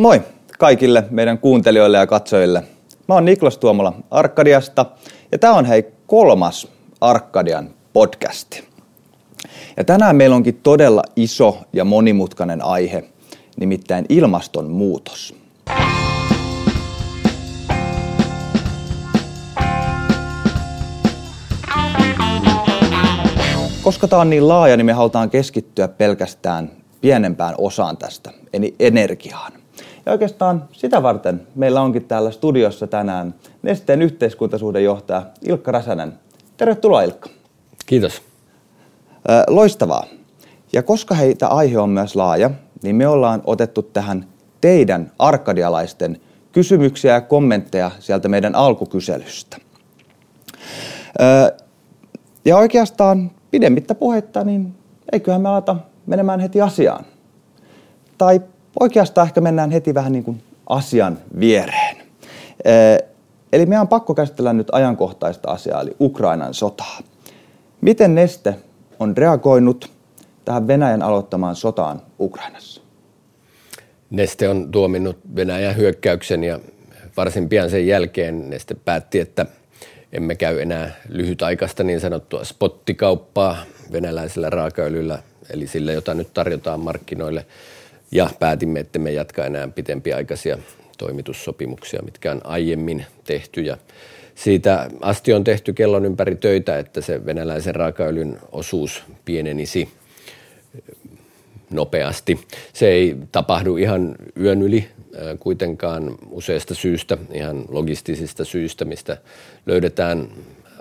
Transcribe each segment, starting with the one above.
Moi kaikille meidän kuuntelijoille ja katsojille. Mä oon Niklas Tuomola Arkadiasta ja tämä on hei kolmas Arkadian podcasti. Ja tänään meillä onkin todella iso ja monimutkainen aihe, nimittäin ilmastonmuutos. Koska tämä on niin laaja, niin me halutaan keskittyä pelkästään pienempään osaan tästä, eli energiaan. Ja oikeastaan sitä varten meillä onkin täällä studiossa tänään Nesteen yhteiskuntasuhdejohtaja Ilkka Räsänen. Tervetuloa Ilkka. Kiitos. Loistavaa. Ja koska heitä aihe on myös laaja, niin me ollaan otettu tähän teidän arkadialaisten kysymyksiä ja kommentteja sieltä meidän alkukyselystä. Ja oikeastaan pidemmittä puhetta, niin eiköhän me alata menemään heti asiaan. Tai oikeastaan ehkä mennään heti vähän niin kuin asian viereen. Eli meidän on pakko käsitellä nyt ajankohtaista asiaa, eli Ukrainan sotaa. Miten Neste on reagoinut tähän Venäjän aloittamaan sotaan Ukrainassa? Neste on tuominnut Venäjän hyökkäyksen ja varsin pian sen jälkeen Neste päätti, että emme käy enää lyhytaikaista niin sanottua spottikauppaa venäläisellä raakaöljyllä, eli sillä, jota nyt tarjotaan markkinoille. Ja päätimme, että me jatka enää pitempiaikaisia toimitussopimuksia, mitkä on aiemmin tehty. Ja siitä asti on tehty kellon ympäri töitä, että se venäläisen raakaöljyn osuus pienenisi nopeasti. Se ei tapahdu ihan yön yli kuitenkaan useista syistä, ihan logistisista syistä, mistä löydetään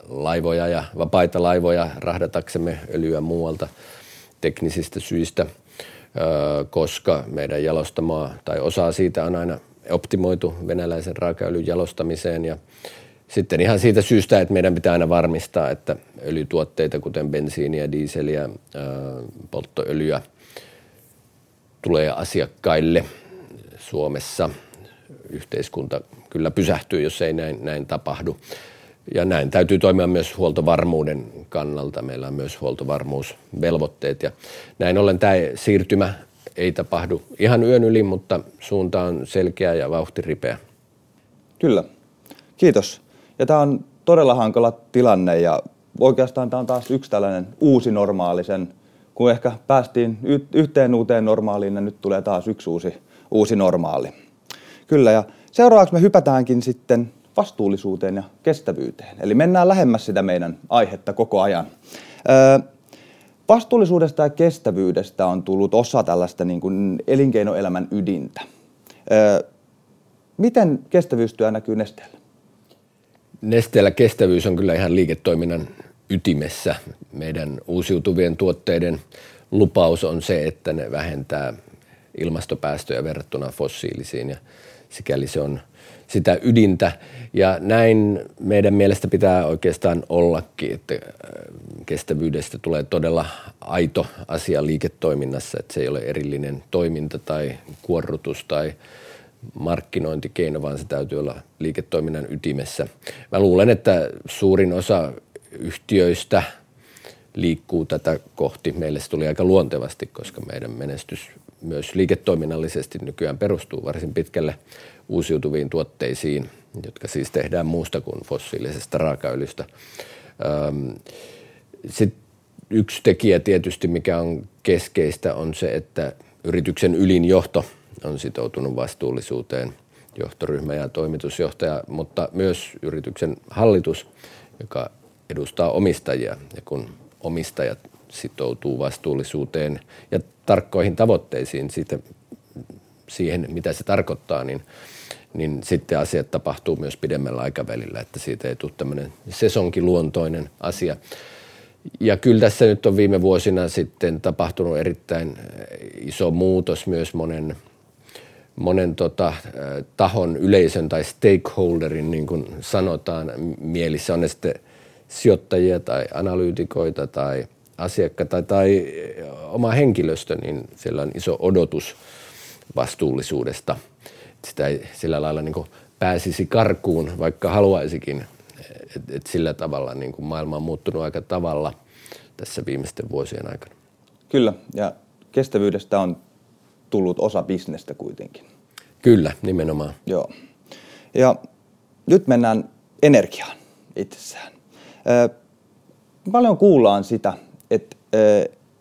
laivoja ja vapaita laivoja rahdataksemme öljyä muualta teknisistä syistä, koska meidän jalostamoa tai osaa siitä on aina optimoitu venäläisen raakaöljyn jalostamiseen ja sitten ihan siitä syystä, että meidän pitää aina varmistaa, että öljytuotteita, kuten bensiiniä, diiseliä, polttoöljyä, tulee asiakkaille Suomessa. Yhteiskunta kyllä pysähtyy, jos ei näin, näin tapahdu. Ja näin täytyy toimia myös huoltovarmuuden kannalta. Meillä on myös huoltovarmuusvelvoitteet ja näin ollen tämä siirtymä ei tapahdu ihan yön yli, mutta suunta on selkeä ja vauhti ripeä. Kyllä. Kiitos. Ja tämä on todella hankala tilanne ja oikeastaan tämä on taas yksi tällainen uusi normaalisen, kun ehkä päästiin yhteen uuteen normaaliin ja nyt tulee taas yksi uusi, uusi normaali. Kyllä ja seuraavaksi me hypätäänkin sitten vastuullisuuteen ja kestävyyteen. Eli mennään lähemmäs sitä meidän aihetta koko ajan. vastuullisuudesta ja kestävyydestä on tullut osa tällaista niin kuin elinkeinoelämän ydintä. miten kestävyystyö näkyy Nesteellä? Nesteellä kestävyys on kyllä ihan liiketoiminnan ytimessä. Meidän uusiutuvien tuotteiden lupaus on se, että ne vähentää ilmastopäästöjä verrattuna fossiilisiin ja sikäli se on sitä ydintä. Ja näin meidän mielestä pitää oikeastaan ollakin, että äh, kestävyydestä tulee todella aito asia liiketoiminnassa, että se ei ole erillinen toiminta tai kuorrutus tai markkinointikeino, vaan se täytyy olla liiketoiminnan ytimessä. Mä luulen, että suurin osa yhtiöistä liikkuu tätä kohti. Meille se tuli aika luontevasti, koska meidän menestys myös liiketoiminnallisesti nykyään perustuu varsin pitkälle uusiutuviin tuotteisiin, jotka siis tehdään muusta kuin fossiilisesta raakaöljystä. Sitten yksi tekijä tietysti, mikä on keskeistä, on se, että yrityksen ylin johto on sitoutunut vastuullisuuteen, johtoryhmä ja toimitusjohtaja, mutta myös yrityksen hallitus, joka edustaa omistajia. Ja kun omistajat sitoutuu vastuullisuuteen ja tarkkoihin tavoitteisiin siitä, siihen, mitä se tarkoittaa, niin, niin sitten asiat tapahtuu myös pidemmällä aikavälillä, että siitä ei tule tämmöinen sesonkiluontoinen asia. Ja kyllä tässä nyt on viime vuosina sitten tapahtunut erittäin iso muutos myös monen, monen tota, tahon, yleisön tai stakeholderin, niin kuin sanotaan, mielissä on ne sitten sijoittajia tai analyytikoita tai – asiakkaita tai oma henkilöstö, niin siellä on iso odotus vastuullisuudesta. Sitä ei sillä lailla niin pääsisi karkuun, vaikka haluaisikin. Et, et sillä tavalla niin kuin maailma on muuttunut aika tavalla tässä viimeisten vuosien aikana. Kyllä, ja kestävyydestä on tullut osa bisnestä kuitenkin. Kyllä, nimenomaan. Joo. Ja nyt mennään energiaan itsessään. Paljon kuullaan sitä, että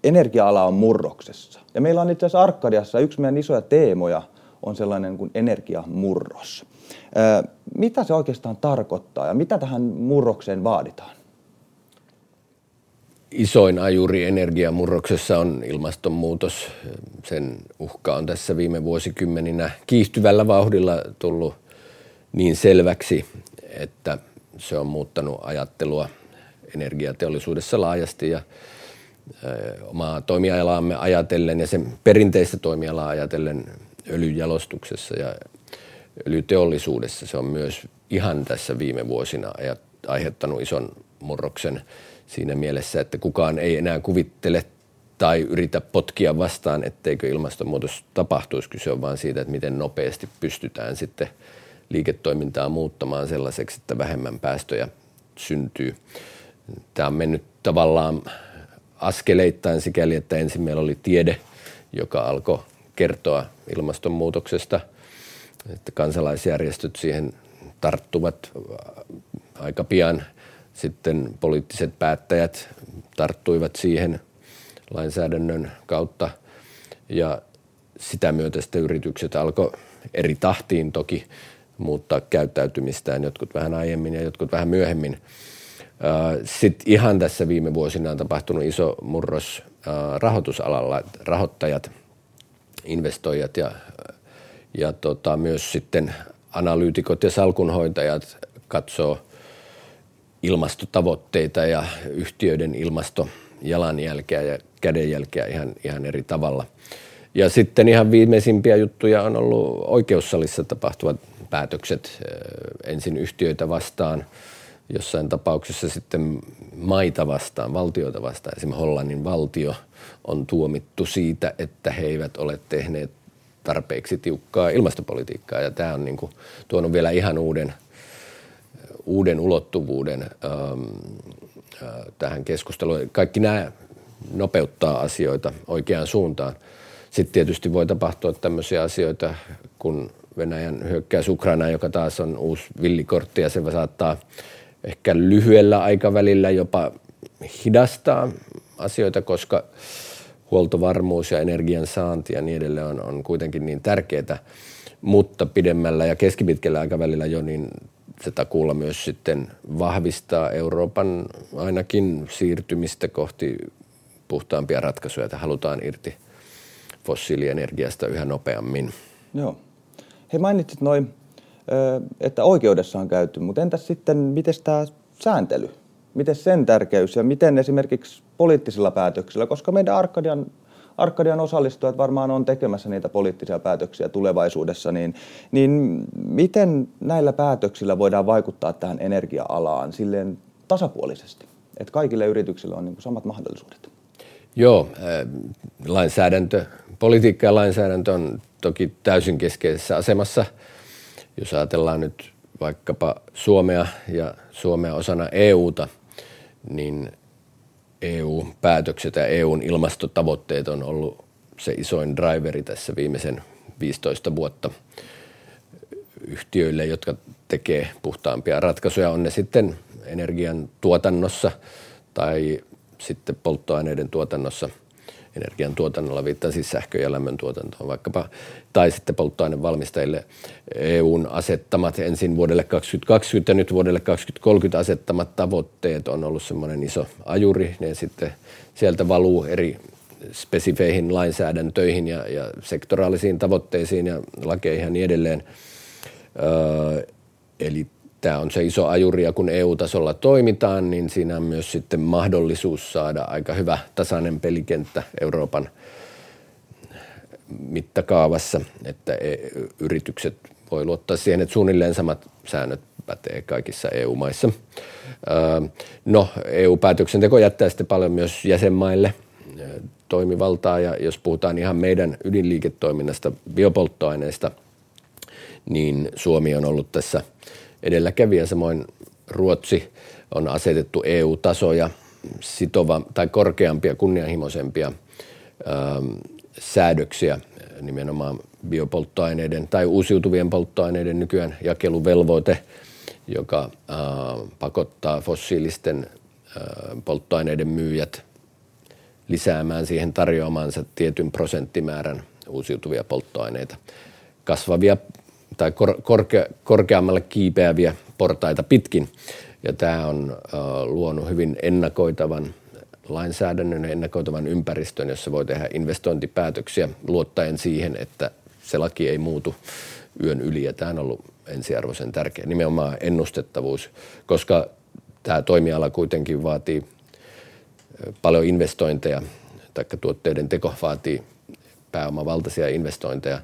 energia-ala on murroksessa. Ja meillä on itse asiassa Arkadiassa yksi meidän isoja teemoja on sellainen kuin energiamurros. Mitä se oikeastaan tarkoittaa ja mitä tähän murrokseen vaaditaan? Isoin ajuri energiamurroksessa on ilmastonmuutos. Sen uhka on tässä viime vuosikymmeninä kiihtyvällä vauhdilla tullut niin selväksi, että se on muuttanut ajattelua energiateollisuudessa laajasti ja omaa toimialaamme ajatellen ja sen perinteistä toimialaa ajatellen öljyjalostuksessa ja öljyteollisuudessa se on myös ihan tässä viime vuosina aiheuttanut ison murroksen siinä mielessä, että kukaan ei enää kuvittele tai yritä potkia vastaan, etteikö ilmastonmuutos tapahtuisi. Kyse on vain siitä, että miten nopeasti pystytään sitten liiketoimintaa muuttamaan sellaiseksi, että vähemmän päästöjä syntyy. Tämä on mennyt tavallaan askeleittain sikäli, että ensin meillä oli tiede, joka alkoi kertoa ilmastonmuutoksesta, että kansalaisjärjestöt siihen tarttuvat aika pian. Sitten poliittiset päättäjät tarttuivat siihen lainsäädännön kautta ja sitä myötä sitten yritykset alkoi eri tahtiin toki muuttaa käyttäytymistään, jotkut vähän aiemmin ja jotkut vähän myöhemmin. Sitten ihan tässä viime vuosina on tapahtunut iso murros rahoitusalalla. Rahoittajat, investoijat ja, ja tota, myös sitten analyytikot ja salkunhoitajat katsoo ilmastotavoitteita ja yhtiöiden ilmastojalanjälkeä ja kädenjälkeä ihan, ihan eri tavalla. Ja sitten ihan viimeisimpiä juttuja on ollut oikeussalissa tapahtuvat päätökset ensin yhtiöitä vastaan – jossain tapauksessa sitten maita vastaan, valtioita vastaan. Esimerkiksi Hollannin valtio on tuomittu siitä, että he eivät ole tehneet tarpeeksi tiukkaa ilmastopolitiikkaa. Ja tämä on niin kuin tuonut vielä ihan uuden, uuden ulottuvuuden ähm, äh, tähän keskusteluun. Kaikki nämä nopeuttaa asioita oikeaan suuntaan. Sitten tietysti voi tapahtua tämmöisiä asioita, kun Venäjän hyökkäys Ukraina, joka taas on uusi villikortti ja se saattaa ehkä lyhyellä aikavälillä jopa hidastaa asioita, koska huoltovarmuus ja energian saanti ja niin edelleen on, on kuitenkin niin tärkeää. Mutta pidemmällä ja keskipitkällä aikavälillä jo niin se takuulla myös sitten vahvistaa Euroopan ainakin siirtymistä kohti puhtaampia ratkaisuja, että halutaan irti fossiilienergiasta yhä nopeammin. Joo. He mainitsit noin että oikeudessa on käyty, mutta entäs sitten, miten tämä sääntely, miten sen tärkeys ja miten esimerkiksi poliittisilla päätöksillä, koska meidän Arkadian, Arkadian osallistujat varmaan on tekemässä niitä poliittisia päätöksiä tulevaisuudessa, niin, niin miten näillä päätöksillä voidaan vaikuttaa tähän energia-alaan silleen tasapuolisesti, että kaikille yrityksille on niin kuin samat mahdollisuudet? Joo, lainsäädäntö, politiikka ja lainsäädäntö on toki täysin keskeisessä asemassa – jos ajatellaan nyt vaikkapa Suomea ja Suomea osana EUta, niin EU-päätökset ja EUn ilmastotavoitteet on ollut se isoin driveri tässä viimeisen 15 vuotta yhtiöille, jotka tekee puhtaampia ratkaisuja. On ne sitten energian tuotannossa tai sitten polttoaineiden tuotannossa – energian tuotannolla, viittaan siis sähkö- ja lämmön tuotantoon vaikkapa, tai sitten polttoainevalmistajille EUn asettamat ensin vuodelle 2020 ja nyt vuodelle 2030 asettamat tavoitteet on ollut semmoinen iso ajuri, ne sitten sieltä valuu eri spesifeihin lainsäädäntöihin ja, ja sektoraalisiin tavoitteisiin ja lakeihin ja niin edelleen. Öö, eli tämä on se iso ajuri ja kun EU-tasolla toimitaan, niin siinä on myös sitten mahdollisuus saada aika hyvä tasainen pelikenttä Euroopan mittakaavassa, että e- yritykset voi luottaa siihen, että suunnilleen samat säännöt pätee kaikissa EU-maissa. No, EU-päätöksenteko jättää sitten paljon myös jäsenmaille toimivaltaa ja jos puhutaan ihan meidän ydinliiketoiminnasta, biopolttoaineista, niin Suomi on ollut tässä – edelläkävijä. Samoin Ruotsi on asetettu EU-tasoja sitova tai korkeampia, kunnianhimoisempia ähm, säädöksiä nimenomaan biopolttoaineiden tai uusiutuvien polttoaineiden nykyään jakeluvelvoite, joka pakottaa fossiilisten polttoaineiden myyjät lisäämään siihen tarjoamansa tietyn prosenttimäärän uusiutuvia polttoaineita. Kasvavia tai kor- korkea, korkeammalle kiipeäviä portaita pitkin. Ja tämä on uh, luonut hyvin ennakoitavan lainsäädännön ja ennakoitavan ympäristön, jossa voi tehdä investointipäätöksiä luottaen siihen, että se laki ei muutu yön yli. Ja tämä on ollut ensiarvoisen tärkeä, nimenomaan ennustettavuus, koska tämä toimiala kuitenkin vaatii paljon investointeja, tai tuotteiden teko vaatii pääomavaltaisia investointeja,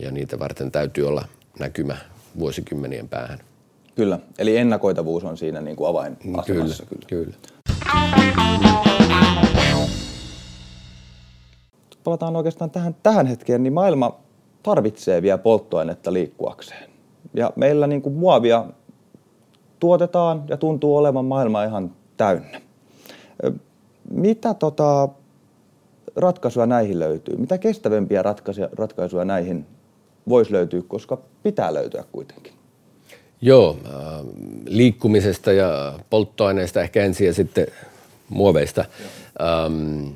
ja niitä varten täytyy olla näkymä vuosikymmenien päähän. Kyllä, eli ennakoitavuus on siinä niin kuin avain Kyllä, kyllä. kyllä. Palataan oikeastaan tähän, tähän hetkeen, niin maailma tarvitsee vielä polttoainetta liikkuakseen. Ja meillä niin kuin muovia tuotetaan ja tuntuu olevan maailma ihan täynnä. Mitä tota, ratkaisuja näihin löytyy? Mitä kestävämpiä ratkaisuja, ratkaisuja näihin voisi löytyä, koska pitää löytyä kuitenkin? Joo, äh, liikkumisesta ja polttoaineista ehkä ensin ja sitten muoveista. Ähm,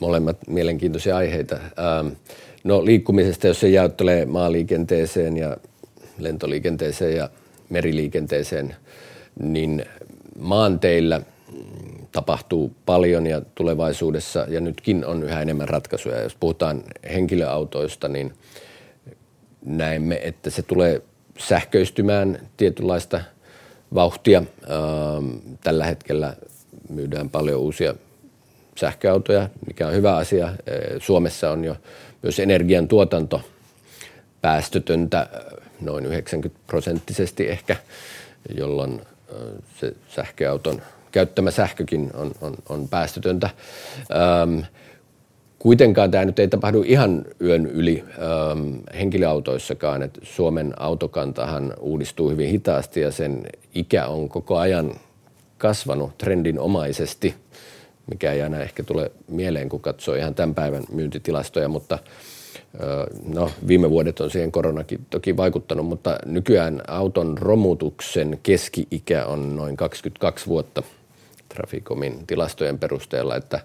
molemmat mielenkiintoisia aiheita. Ähm, no liikkumisesta, jos se jaottelee maaliikenteeseen ja lentoliikenteeseen ja meriliikenteeseen, niin maanteillä tapahtuu paljon ja tulevaisuudessa ja nytkin on yhä enemmän ratkaisuja. Jos puhutaan henkilöautoista, niin näemme, että se tulee sähköistymään tietynlaista vauhtia. Ähm, tällä hetkellä myydään paljon uusia sähköautoja, mikä on hyvä asia. Äh, Suomessa on jo myös energiantuotanto päästötöntä äh, noin 90 prosenttisesti ehkä, jolloin äh, se sähköauton käyttämä sähkökin on, on, on päästötöntä. Ähm, Kuitenkaan tämä nyt ei tapahdu ihan yön yli ähm, henkilöautoissakaan, että Suomen autokantahan uudistuu hyvin hitaasti ja sen ikä on koko ajan kasvanut trendinomaisesti, mikä ei aina ehkä tule mieleen, kun katsoo ihan tämän päivän myyntitilastoja, mutta No, viime vuodet on siihen koronakin toki vaikuttanut, mutta nykyään auton romutuksen keski-ikä on noin 22 vuotta Traficomin tilastojen perusteella, että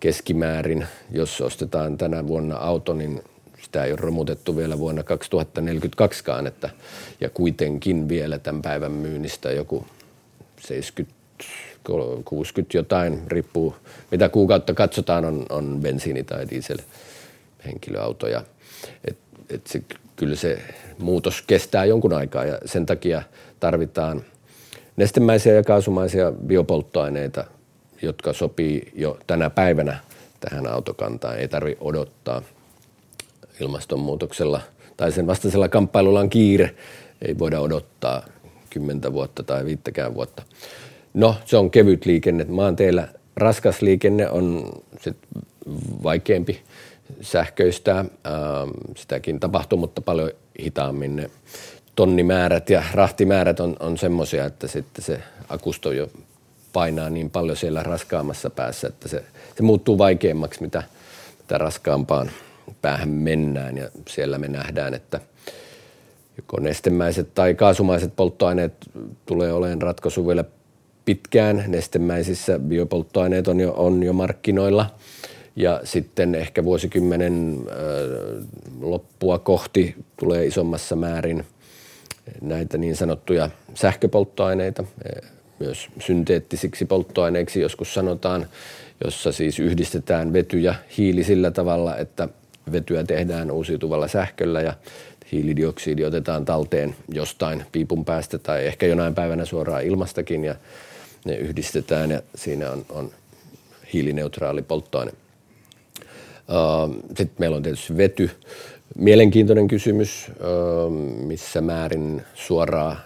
keskimäärin, jos ostetaan tänä vuonna auto, niin sitä ei ole romutettu vielä vuonna 2042kaan, että, ja kuitenkin vielä tämän päivän myynnistä joku 70 60 jotain, riippuu mitä kuukautta katsotaan, on, on bensiini- tai diesel-henkilöautoja. Et, et se, kyllä se muutos kestää jonkun aikaa ja sen takia tarvitaan nestemäisiä ja kaasumaisia biopolttoaineita jotka sopii jo tänä päivänä tähän autokantaan. Ei tarvi odottaa ilmastonmuutoksella tai sen vastaisella kamppailulla on kiire. Ei voida odottaa kymmentä vuotta tai viittäkään vuotta. No, se on kevyt liikenne. Maanteillä raskas liikenne on sit vaikeampi sähköistää. Ähm, sitäkin tapahtuu, mutta paljon hitaammin ne tonnimäärät ja rahtimäärät on, on semmoisia, että sitten se akusto jo painaa niin paljon siellä raskaammassa päässä, että se, se muuttuu vaikeammaksi, mitä, mitä raskaampaan päähän mennään. Ja siellä me nähdään, että joko nestemäiset tai kaasumaiset polttoaineet tulee olemaan ratkaisu vielä pitkään. Nestemäisissä biopolttoaineet on jo, on jo markkinoilla. Ja sitten ehkä vuosikymmenen äh, loppua kohti tulee isommassa määrin näitä niin sanottuja sähköpolttoaineita, myös synteettisiksi polttoaineiksi joskus sanotaan, jossa siis yhdistetään vety ja hiili sillä tavalla, että vetyä tehdään uusiutuvalla sähköllä ja hiilidioksidi otetaan talteen jostain piipun päästä tai ehkä jonain päivänä suoraan ilmastakin ja ne yhdistetään ja siinä on, on hiilineutraali polttoaine. Sitten meillä on tietysti vety. Mielenkiintoinen kysymys, missä määrin suoraa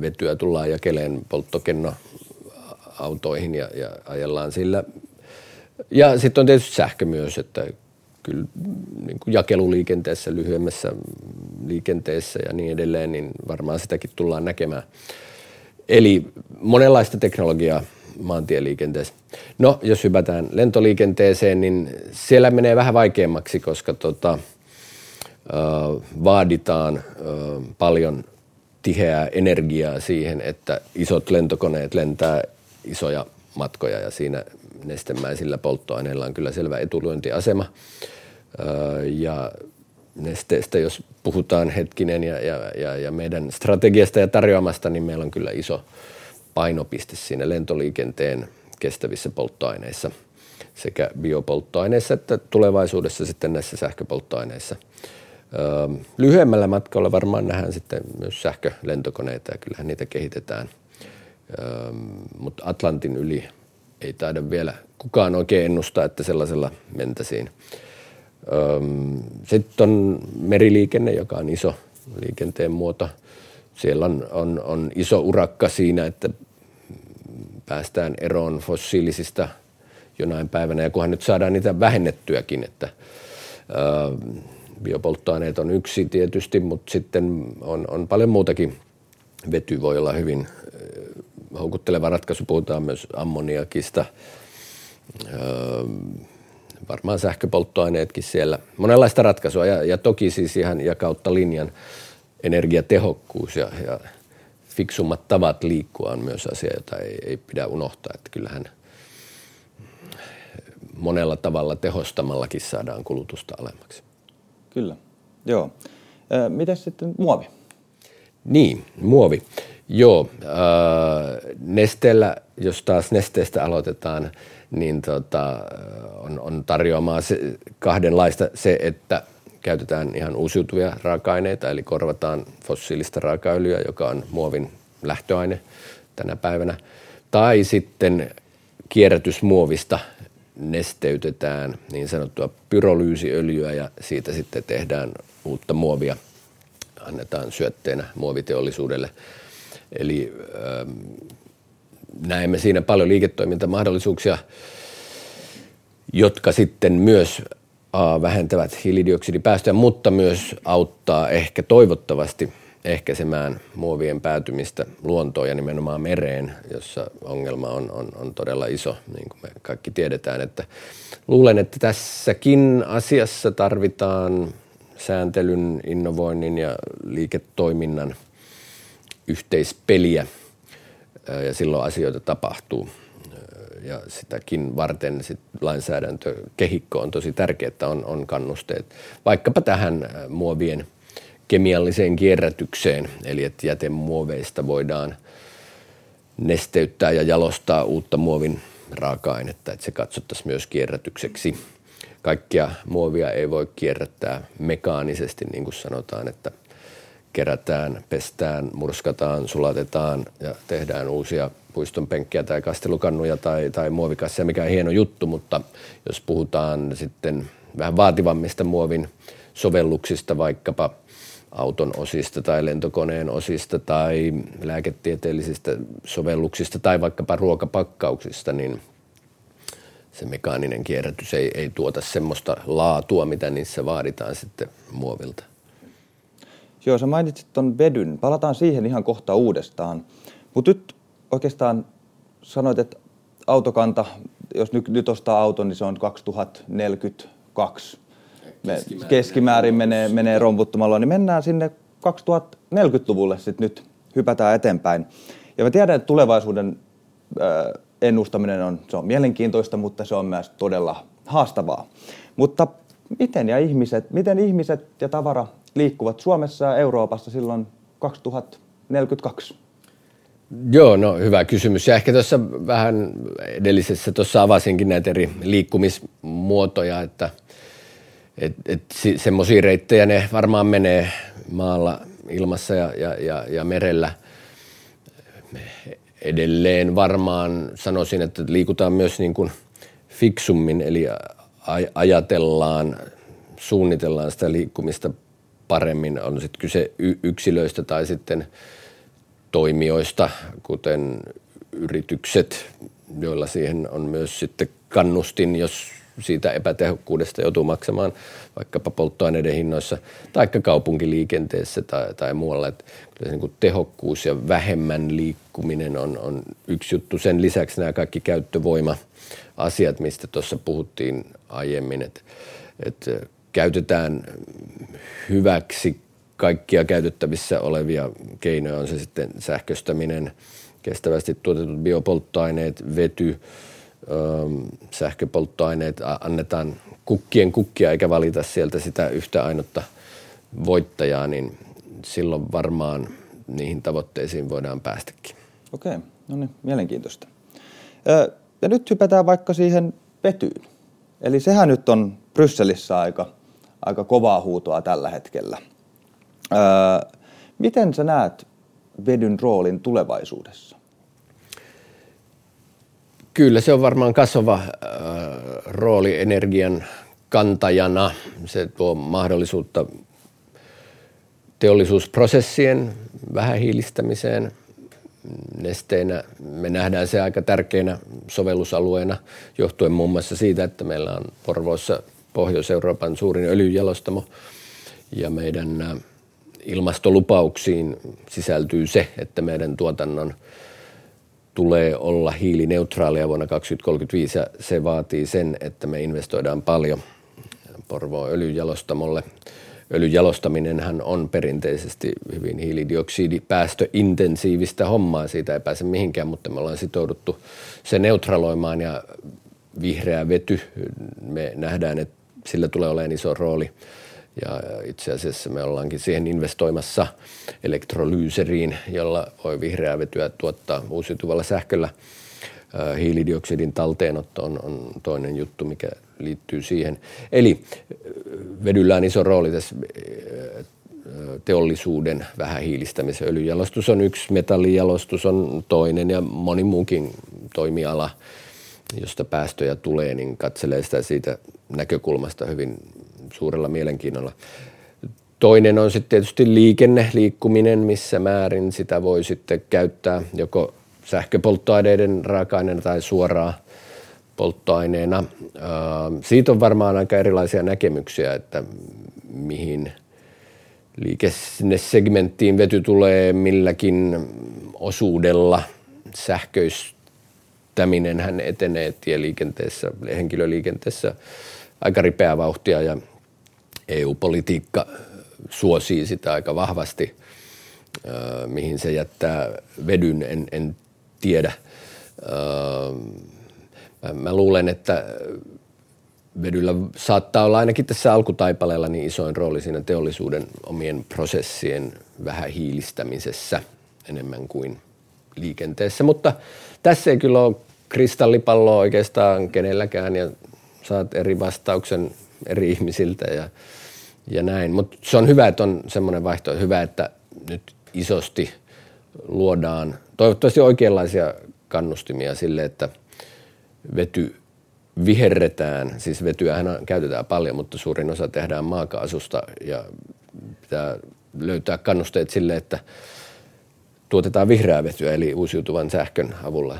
vetyä tullaan jakeleen polttokennoautoihin ja, ja ajellaan sillä. Ja sitten on tietysti sähkö myös, että kyllä niin kuin jakeluliikenteessä, lyhyemmässä liikenteessä ja niin edelleen, niin varmaan sitäkin tullaan näkemään. Eli monenlaista teknologiaa maantieliikenteessä. No, jos hypätään lentoliikenteeseen, niin siellä menee vähän vaikeammaksi, koska tota, vaaditaan paljon tiheää energiaa siihen, että isot lentokoneet lentää isoja matkoja ja siinä nestemäisillä polttoaineilla on kyllä selvä etulyöntiasema. Ja nesteestä, jos puhutaan hetkinen ja, ja, ja, ja meidän strategiasta ja tarjoamasta, niin meillä on kyllä iso painopiste siinä lentoliikenteen kestävissä polttoaineissa sekä biopolttoaineissa että tulevaisuudessa sitten näissä sähköpolttoaineissa. Lyhyemmällä matkalla varmaan nähdään sitten myös sähkölentokoneita ja kyllähän niitä kehitetään. Mutta Atlantin yli ei taida vielä kukaan oikein ennustaa, että sellaisella mentäisiin. Sitten on meriliikenne, joka on iso liikenteen muoto. Siellä on, on, on iso urakka siinä, että päästään eroon fossiilisista jonain päivänä. Ja kunhan nyt saadaan niitä vähennettyäkin, että biopolttoaineet on yksi tietysti, mutta sitten on, on paljon muutakin. Vety voi olla hyvin houkutteleva ratkaisu. Puhutaan myös ammoniakista, varmaan sähköpolttoaineetkin siellä. Monenlaista ratkaisua ja, ja toki siis ihan ja kautta linjan energiatehokkuus ja, ja fiksummat tavat liikkua on myös asia, jota ei, ei pidä unohtaa. Että kyllähän monella tavalla tehostamallakin saadaan kulutusta alemmaksi. Kyllä, joo. Miten sitten muovi? Niin, muovi. Joo, äh, nesteellä, jos taas nesteestä aloitetaan, niin tota, on, on tarjoamaa se, kahdenlaista se, että käytetään ihan uusiutuvia raaka-aineita, eli korvataan fossiilista raakaöljyä, joka on muovin lähtöaine tänä päivänä. Tai sitten kierrätysmuovista nesteytetään niin sanottua pyrolyysiöljyä ja siitä sitten tehdään uutta muovia, annetaan syötteenä muoviteollisuudelle. Eli ähm, näemme siinä paljon liiketoimintamahdollisuuksia, jotka sitten myös A, vähentävät hiilidioksidipäästöjä, mutta myös auttaa ehkä toivottavasti ehkäisemään muovien päätymistä luontoon ja nimenomaan mereen, jossa ongelma on, on, on todella iso, niin kuin me kaikki tiedetään. Että luulen, että tässäkin asiassa tarvitaan sääntelyn, innovoinnin ja liiketoiminnan yhteispeliä ja silloin asioita tapahtuu ja sitäkin varten sit lainsäädäntökehikko on tosi tärkeää, että on, on kannusteet vaikkapa tähän äh, muovien kemialliseen kierrätykseen, eli että jätemuoveista voidaan nesteyttää ja jalostaa uutta muovin raaka-ainetta, että se katsottaisiin myös kierrätykseksi. Kaikkia muovia ei voi kierrättää mekaanisesti, niin kuin sanotaan, että kerätään, pestään, murskataan, sulatetaan ja tehdään uusia puistonpenkkiä tai kastelukannuja tai, tai muovikasseja, mikä on hieno juttu, mutta jos puhutaan sitten vähän vaativammista muovin sovelluksista, vaikkapa auton osista tai lentokoneen osista tai lääketieteellisistä sovelluksista tai vaikkapa ruokapakkauksista, niin se mekaaninen kierrätys ei, ei tuota semmoista laatua, mitä niissä vaaditaan sitten muovilta. Joo, sä mainitsit tuon vedyn. Palataan siihen ihan kohta uudestaan. Mutta nyt oikeastaan sanoit, että autokanta, jos nyt, nyt ostaa auton, niin se on 2042. Keskimäärin, keskimäärin menee, menee romputtamalla, niin mennään sinne 2040-luvulle sitten nyt, hypätään eteenpäin. Ja mä tiedän, että tulevaisuuden äh, ennustaminen on, se on mielenkiintoista, mutta se on myös todella haastavaa. Mutta miten, ja ihmiset, miten ihmiset ja tavara liikkuvat Suomessa ja Euroopassa silloin 2042? Joo, no hyvä kysymys. Ja ehkä tuossa vähän edellisessä tuossa avasinkin näitä eri liikkumismuotoja, että et, et semmoisia reittejä ne varmaan menee maalla, ilmassa ja, ja, ja, ja merellä. Edelleen varmaan sanoisin, että liikutaan myös niin kuin fiksummin, eli ajatellaan, suunnitellaan sitä liikkumista paremmin, on sitten kyse yksilöistä tai sitten – toimijoista, kuten yritykset, joilla siihen on myös sitten kannustin, jos siitä epätehokkuudesta joutuu maksamaan vaikkapa polttoaineiden hinnoissa, tai kaupunkiliikenteessä tai, tai muualla. Että kyllä se niin kuin tehokkuus ja vähemmän liikkuminen on, on yksi juttu. Sen lisäksi nämä kaikki käyttövoima-asiat, mistä tuossa puhuttiin aiemmin, että, että käytetään hyväksi kaikkia käytettävissä olevia keinoja, on se sitten sähköstäminen, kestävästi tuotetut biopolttoaineet, vety, sähköpolttoaineet, annetaan kukkien kukkia eikä valita sieltä sitä yhtä ainutta voittajaa, niin silloin varmaan niihin tavoitteisiin voidaan päästäkin. Okei, no niin, mielenkiintoista. Ja nyt hypätään vaikka siihen vetyyn. Eli sehän nyt on Brysselissä aika, aika kovaa huutoa tällä hetkellä. miten sä näet vedyn roolin tulevaisuudessa? Kyllä se on varmaan kasvava äh, rooli energian kantajana. Se tuo mahdollisuutta teollisuusprosessien vähähiilistämiseen nesteinä. Me nähdään se aika tärkeänä sovellusalueena johtuen muun muassa siitä, että meillä on Porvoossa Pohjois-Euroopan suurin öljyjalostamo ja meidän ilmastolupauksiin sisältyy se, että meidän tuotannon tulee olla hiilineutraalia vuonna 2035 ja se vaatii sen, että me investoidaan paljon Porvoon öljyjalostamolle – öljyjalostaminenhan on perinteisesti hyvin hiilidioksidipäästöintensiivistä hommaa, siitä ei pääse mihinkään, mutta me ollaan sitouduttu se neutraloimaan ja vihreä vety, me nähdään, että sillä tulee olemaan iso rooli. Ja itse asiassa me ollaankin siihen investoimassa elektrolyyseriin, jolla voi vihreää vetyä tuottaa uusiutuvalla sähköllä. Hiilidioksidin talteenotto on, on toinen juttu, mikä liittyy siihen. Eli vedyllä on iso rooli tässä teollisuuden vähähiilistämisen. Öljyjalostus on yksi, metallijalostus on toinen ja moni muukin toimiala, josta päästöjä tulee, niin katselee sitä siitä näkökulmasta hyvin suurella mielenkiinnolla. Toinen on sitten tietysti liikenne, liikkuminen, missä määrin sitä voi sitten käyttää joko sähköpolttoaineiden raaka-aineena tai suoraan polttoaineena. Siitä on varmaan aika erilaisia näkemyksiä, että mihin liikesegmenttiin vety tulee milläkin osuudella. Sähköistäminen hän etenee tieliikenteessä, henkilöliikenteessä aika ripeää vauhtia ja EU-politiikka suosii sitä aika vahvasti. Mihin se jättää vedyn, en, en tiedä. Mä luulen, että vedyllä saattaa olla ainakin tässä alkutaipaleella niin isoin rooli siinä teollisuuden omien prosessien vähän hiilistämisessä enemmän kuin liikenteessä. Mutta tässä ei kyllä ole kristallipalloa oikeastaan kenelläkään ja saat eri vastauksen eri ihmisiltä ja, ja näin. Mutta se on hyvä, että on semmoinen vaihtoehto. Hyvä, että nyt isosti luodaan toivottavasti oikeanlaisia kannustimia sille, että – vety viherretään, siis vetyähän käytetään paljon, mutta suurin osa tehdään maakaasusta ja pitää löytää kannusteet sille, että tuotetaan vihreää vetyä, eli uusiutuvan sähkön avulla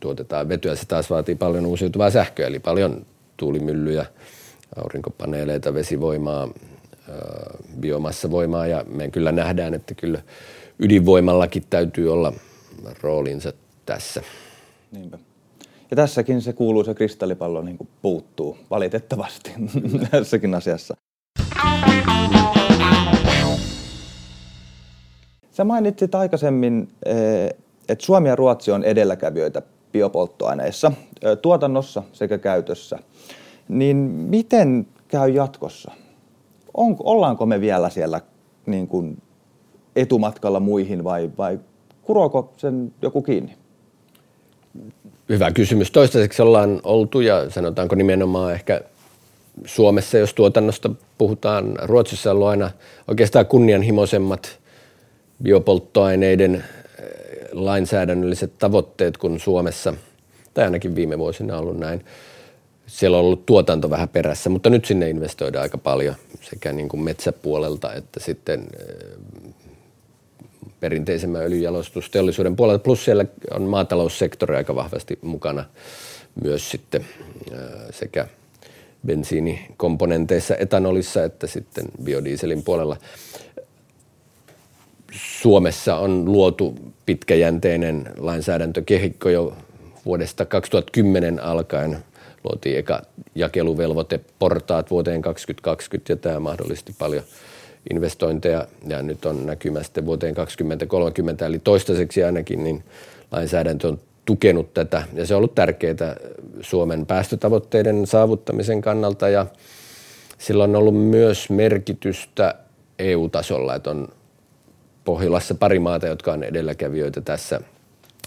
tuotetaan vetyä. Se taas vaatii paljon uusiutuvaa sähköä, eli paljon tuulimyllyjä, aurinkopaneeleita, vesivoimaa, biomassavoimaa ja me kyllä nähdään, että kyllä ydinvoimallakin täytyy olla roolinsa tässä. Niinpä. Ja tässäkin se kuuluu se kristallipallo niin kuin puuttuu valitettavasti tässäkin asiassa. Sä mainitsit aikaisemmin, eh, että Suomi ja Ruotsi on edelläkävijöitä biopolttoaineissa, eh, tuotannossa sekä käytössä. Niin miten käy jatkossa? Onko, ollaanko me vielä siellä niin kuin etumatkalla muihin vai, vai kuroako sen joku kiinni? Hyvä kysymys. Toistaiseksi ollaan oltu ja sanotaanko nimenomaan ehkä Suomessa, jos tuotannosta puhutaan, Ruotsissa on ollut aina oikeastaan kunnianhimoisemmat biopolttoaineiden eh, lainsäädännölliset tavoitteet kuin Suomessa, tai ainakin viime vuosina on ollut näin. Siellä on ollut tuotanto vähän perässä, mutta nyt sinne investoidaan aika paljon sekä niin kuin metsäpuolelta että sitten eh, perinteisemmän öljyjalostusteollisuuden puolella. Plus siellä on maataloussektori aika vahvasti mukana myös sitten sekä bensiinikomponenteissa, etanolissa että sitten biodieselin puolella. Suomessa on luotu pitkäjänteinen lainsäädäntökehikko jo vuodesta 2010 alkaen luotiin eka jakeluvelvoite portaat vuoteen 2020 ja tämä mahdollisti paljon investointeja. Ja nyt on näkymä sitten vuoteen 2030, eli toistaiseksi ainakin niin lainsäädäntö on tukenut tätä. Ja se on ollut tärkeää Suomen päästötavoitteiden saavuttamisen kannalta ja sillä on ollut myös merkitystä EU-tasolla, että on Pohjolassa pari maata, jotka on edelläkävijöitä tässä,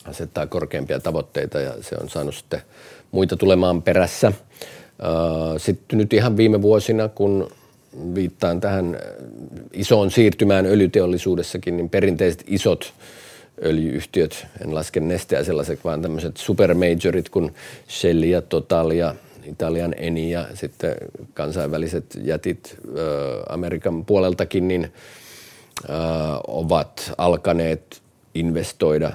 asettaa korkeampia tavoitteita ja se on saanut sitten muita tulemaan perässä. Sitten nyt ihan viime vuosina, kun viittaan tähän isoon siirtymään öljyteollisuudessakin, niin perinteiset isot öljyyhtiöt, en laske nesteä sellaiset, vaan tämmöiset supermajorit kuin Shell ja Total ja Italian Eni ja sitten kansainväliset jätit Amerikan puoleltakin, niin ovat alkaneet investoida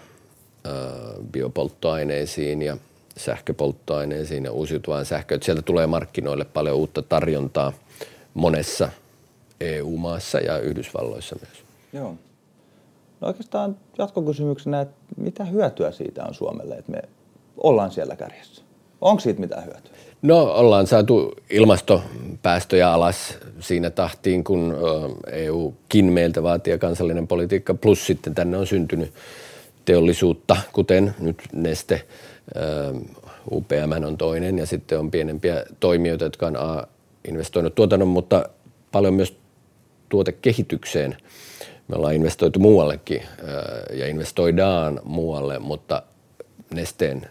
biopolttoaineisiin ja sähköpolttoaineisiin ja uusiutuvaan sähköön. Sieltä tulee markkinoille paljon uutta tarjontaa monessa EU-maassa ja Yhdysvalloissa myös. Joo. No oikeastaan jatkokysymyksenä, että mitä hyötyä siitä on Suomelle, että me ollaan siellä kärjessä? Onko siitä mitään hyötyä? No ollaan saatu ilmastopäästöjä alas siinä tahtiin, kun EUkin meiltä vaatii ja kansallinen politiikka, plus sitten tänne on syntynyt teollisuutta, kuten nyt Neste, UPM on toinen ja sitten on pienempiä toimijoita, jotka on A, investoinut tuotannon, mutta paljon myös tuotekehitykseen. Me ollaan investoitu muuallekin ja investoidaan muualle, mutta Nesteen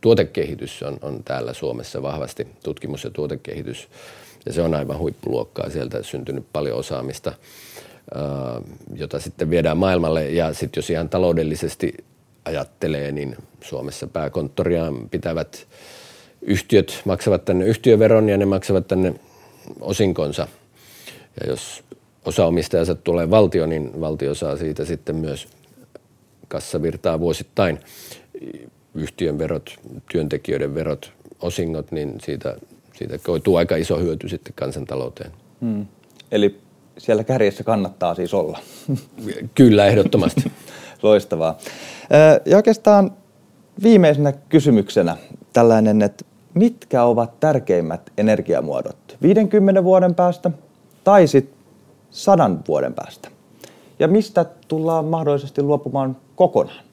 tuotekehitys on, on täällä Suomessa vahvasti, tutkimus ja tuotekehitys, ja se on aivan huippuluokkaa. Sieltä syntynyt paljon osaamista, jota sitten viedään maailmalle. Ja sitten jos ihan taloudellisesti ajattelee, niin Suomessa pääkonttoriaan pitävät yhtiöt maksavat tänne yhtiöveron ja ne maksavat tänne osinkonsa. Ja jos osa omistajansa tulee valtio, niin valtio saa siitä sitten myös kassavirtaa vuosittain yhtiön verot, työntekijöiden verot, osingot, niin siitä, siitä koituu aika iso hyöty sitten kansantalouteen. Hmm. Eli siellä kärjessä kannattaa siis olla. Kyllä, ehdottomasti. Loistavaa. Ja oikeastaan viimeisenä kysymyksenä tällainen, että mitkä ovat tärkeimmät energiamuodot 50 vuoden päästä tai sitten 100 vuoden päästä? Ja mistä tullaan mahdollisesti luopumaan kokonaan?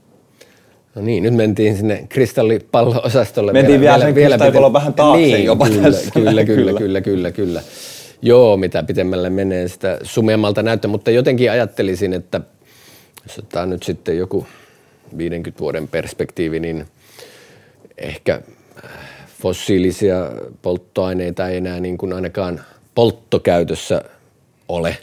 No niin, nyt mentiin sinne kristallipallo-osastolle. Mentiin vielä, vielä sen vielä kristallipallon vähän taakse niin, jopa kyllä, tässä. Kyllä, kyllä, kyllä, kyllä, kyllä. Joo, mitä pitemmälle menee sitä sumeammalta näyttää, mutta jotenkin ajattelisin, että jos otetaan nyt sitten joku 50 vuoden perspektiivi, niin ehkä fossiilisia polttoaineita ei enää niin kuin ainakaan polttokäytössä ole.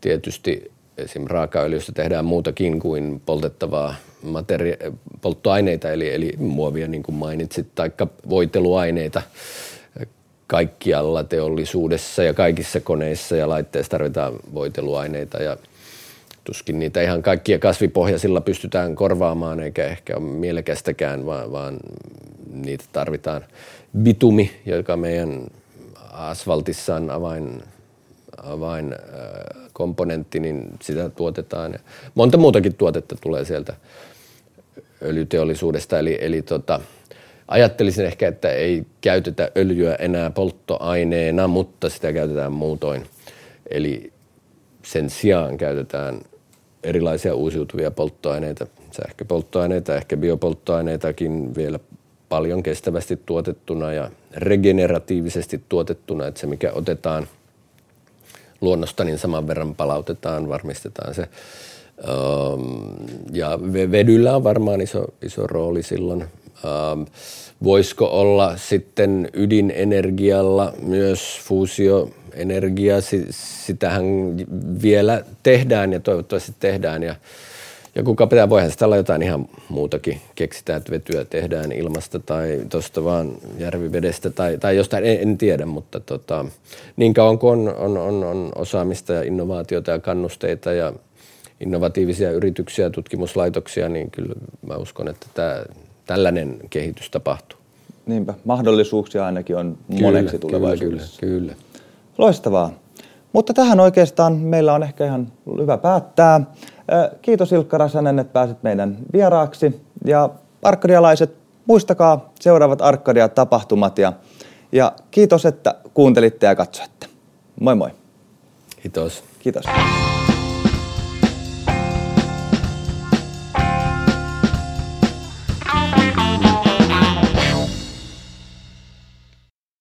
Tietysti esim. raakaöljystä tehdään muutakin kuin poltettavaa materia- polttoaineita, eli, eli muovia niin kuin mainitsit, tai voiteluaineita. Kaikkialla teollisuudessa ja kaikissa koneissa ja laitteissa tarvitaan voiteluaineita ja tuskin niitä ihan kaikkia kasvipohjaisilla pystytään korvaamaan, eikä ehkä ole mielekästäkään, vaan, vaan niitä tarvitaan. Bitumi, joka meidän asfaltissa on avain, avain komponentti, niin sitä tuotetaan. Monta muutakin tuotetta tulee sieltä öljyteollisuudesta, eli, eli tota, ajattelisin ehkä, että ei käytetä öljyä enää polttoaineena, mutta sitä käytetään muutoin. Eli sen sijaan käytetään erilaisia uusiutuvia polttoaineita, sähköpolttoaineita, ehkä biopolttoaineitakin vielä paljon kestävästi tuotettuna ja regeneratiivisesti tuotettuna, että se mikä otetaan luonnosta, niin saman verran palautetaan, varmistetaan se ja vedyllä on varmaan iso, iso rooli silloin. Voisiko olla sitten ydinenergialla myös fuusioenergia, sitähän vielä tehdään ja toivottavasti tehdään ja ja kuka pitää, voihan sitä olla jotain ihan muutakin. Keksitään, että vetyä tehdään ilmasta tai tuosta vaan järvivedestä tai, tai jostain, en, en tiedä, mutta tota, niin kauan kuin on, on, on, on osaamista ja innovaatiota ja kannusteita ja innovatiivisia yrityksiä ja tutkimuslaitoksia, niin kyllä mä uskon, että tämä, tällainen kehitys tapahtuu. Niinpä, mahdollisuuksia ainakin on kyllä, moneksi tulevaisuudessa. Kyllä, kyllä. Loistavaa. Mutta tähän oikeastaan meillä on ehkä ihan hyvä päättää. Kiitos Ilkka Räsänen, että pääsit meidän vieraaksi. Ja arkkadialaiset, muistakaa seuraavat Arkkadia-tapahtumat ja Ja kiitos, että kuuntelitte ja katsoitte. Moi moi. Kiitos. Kiitos.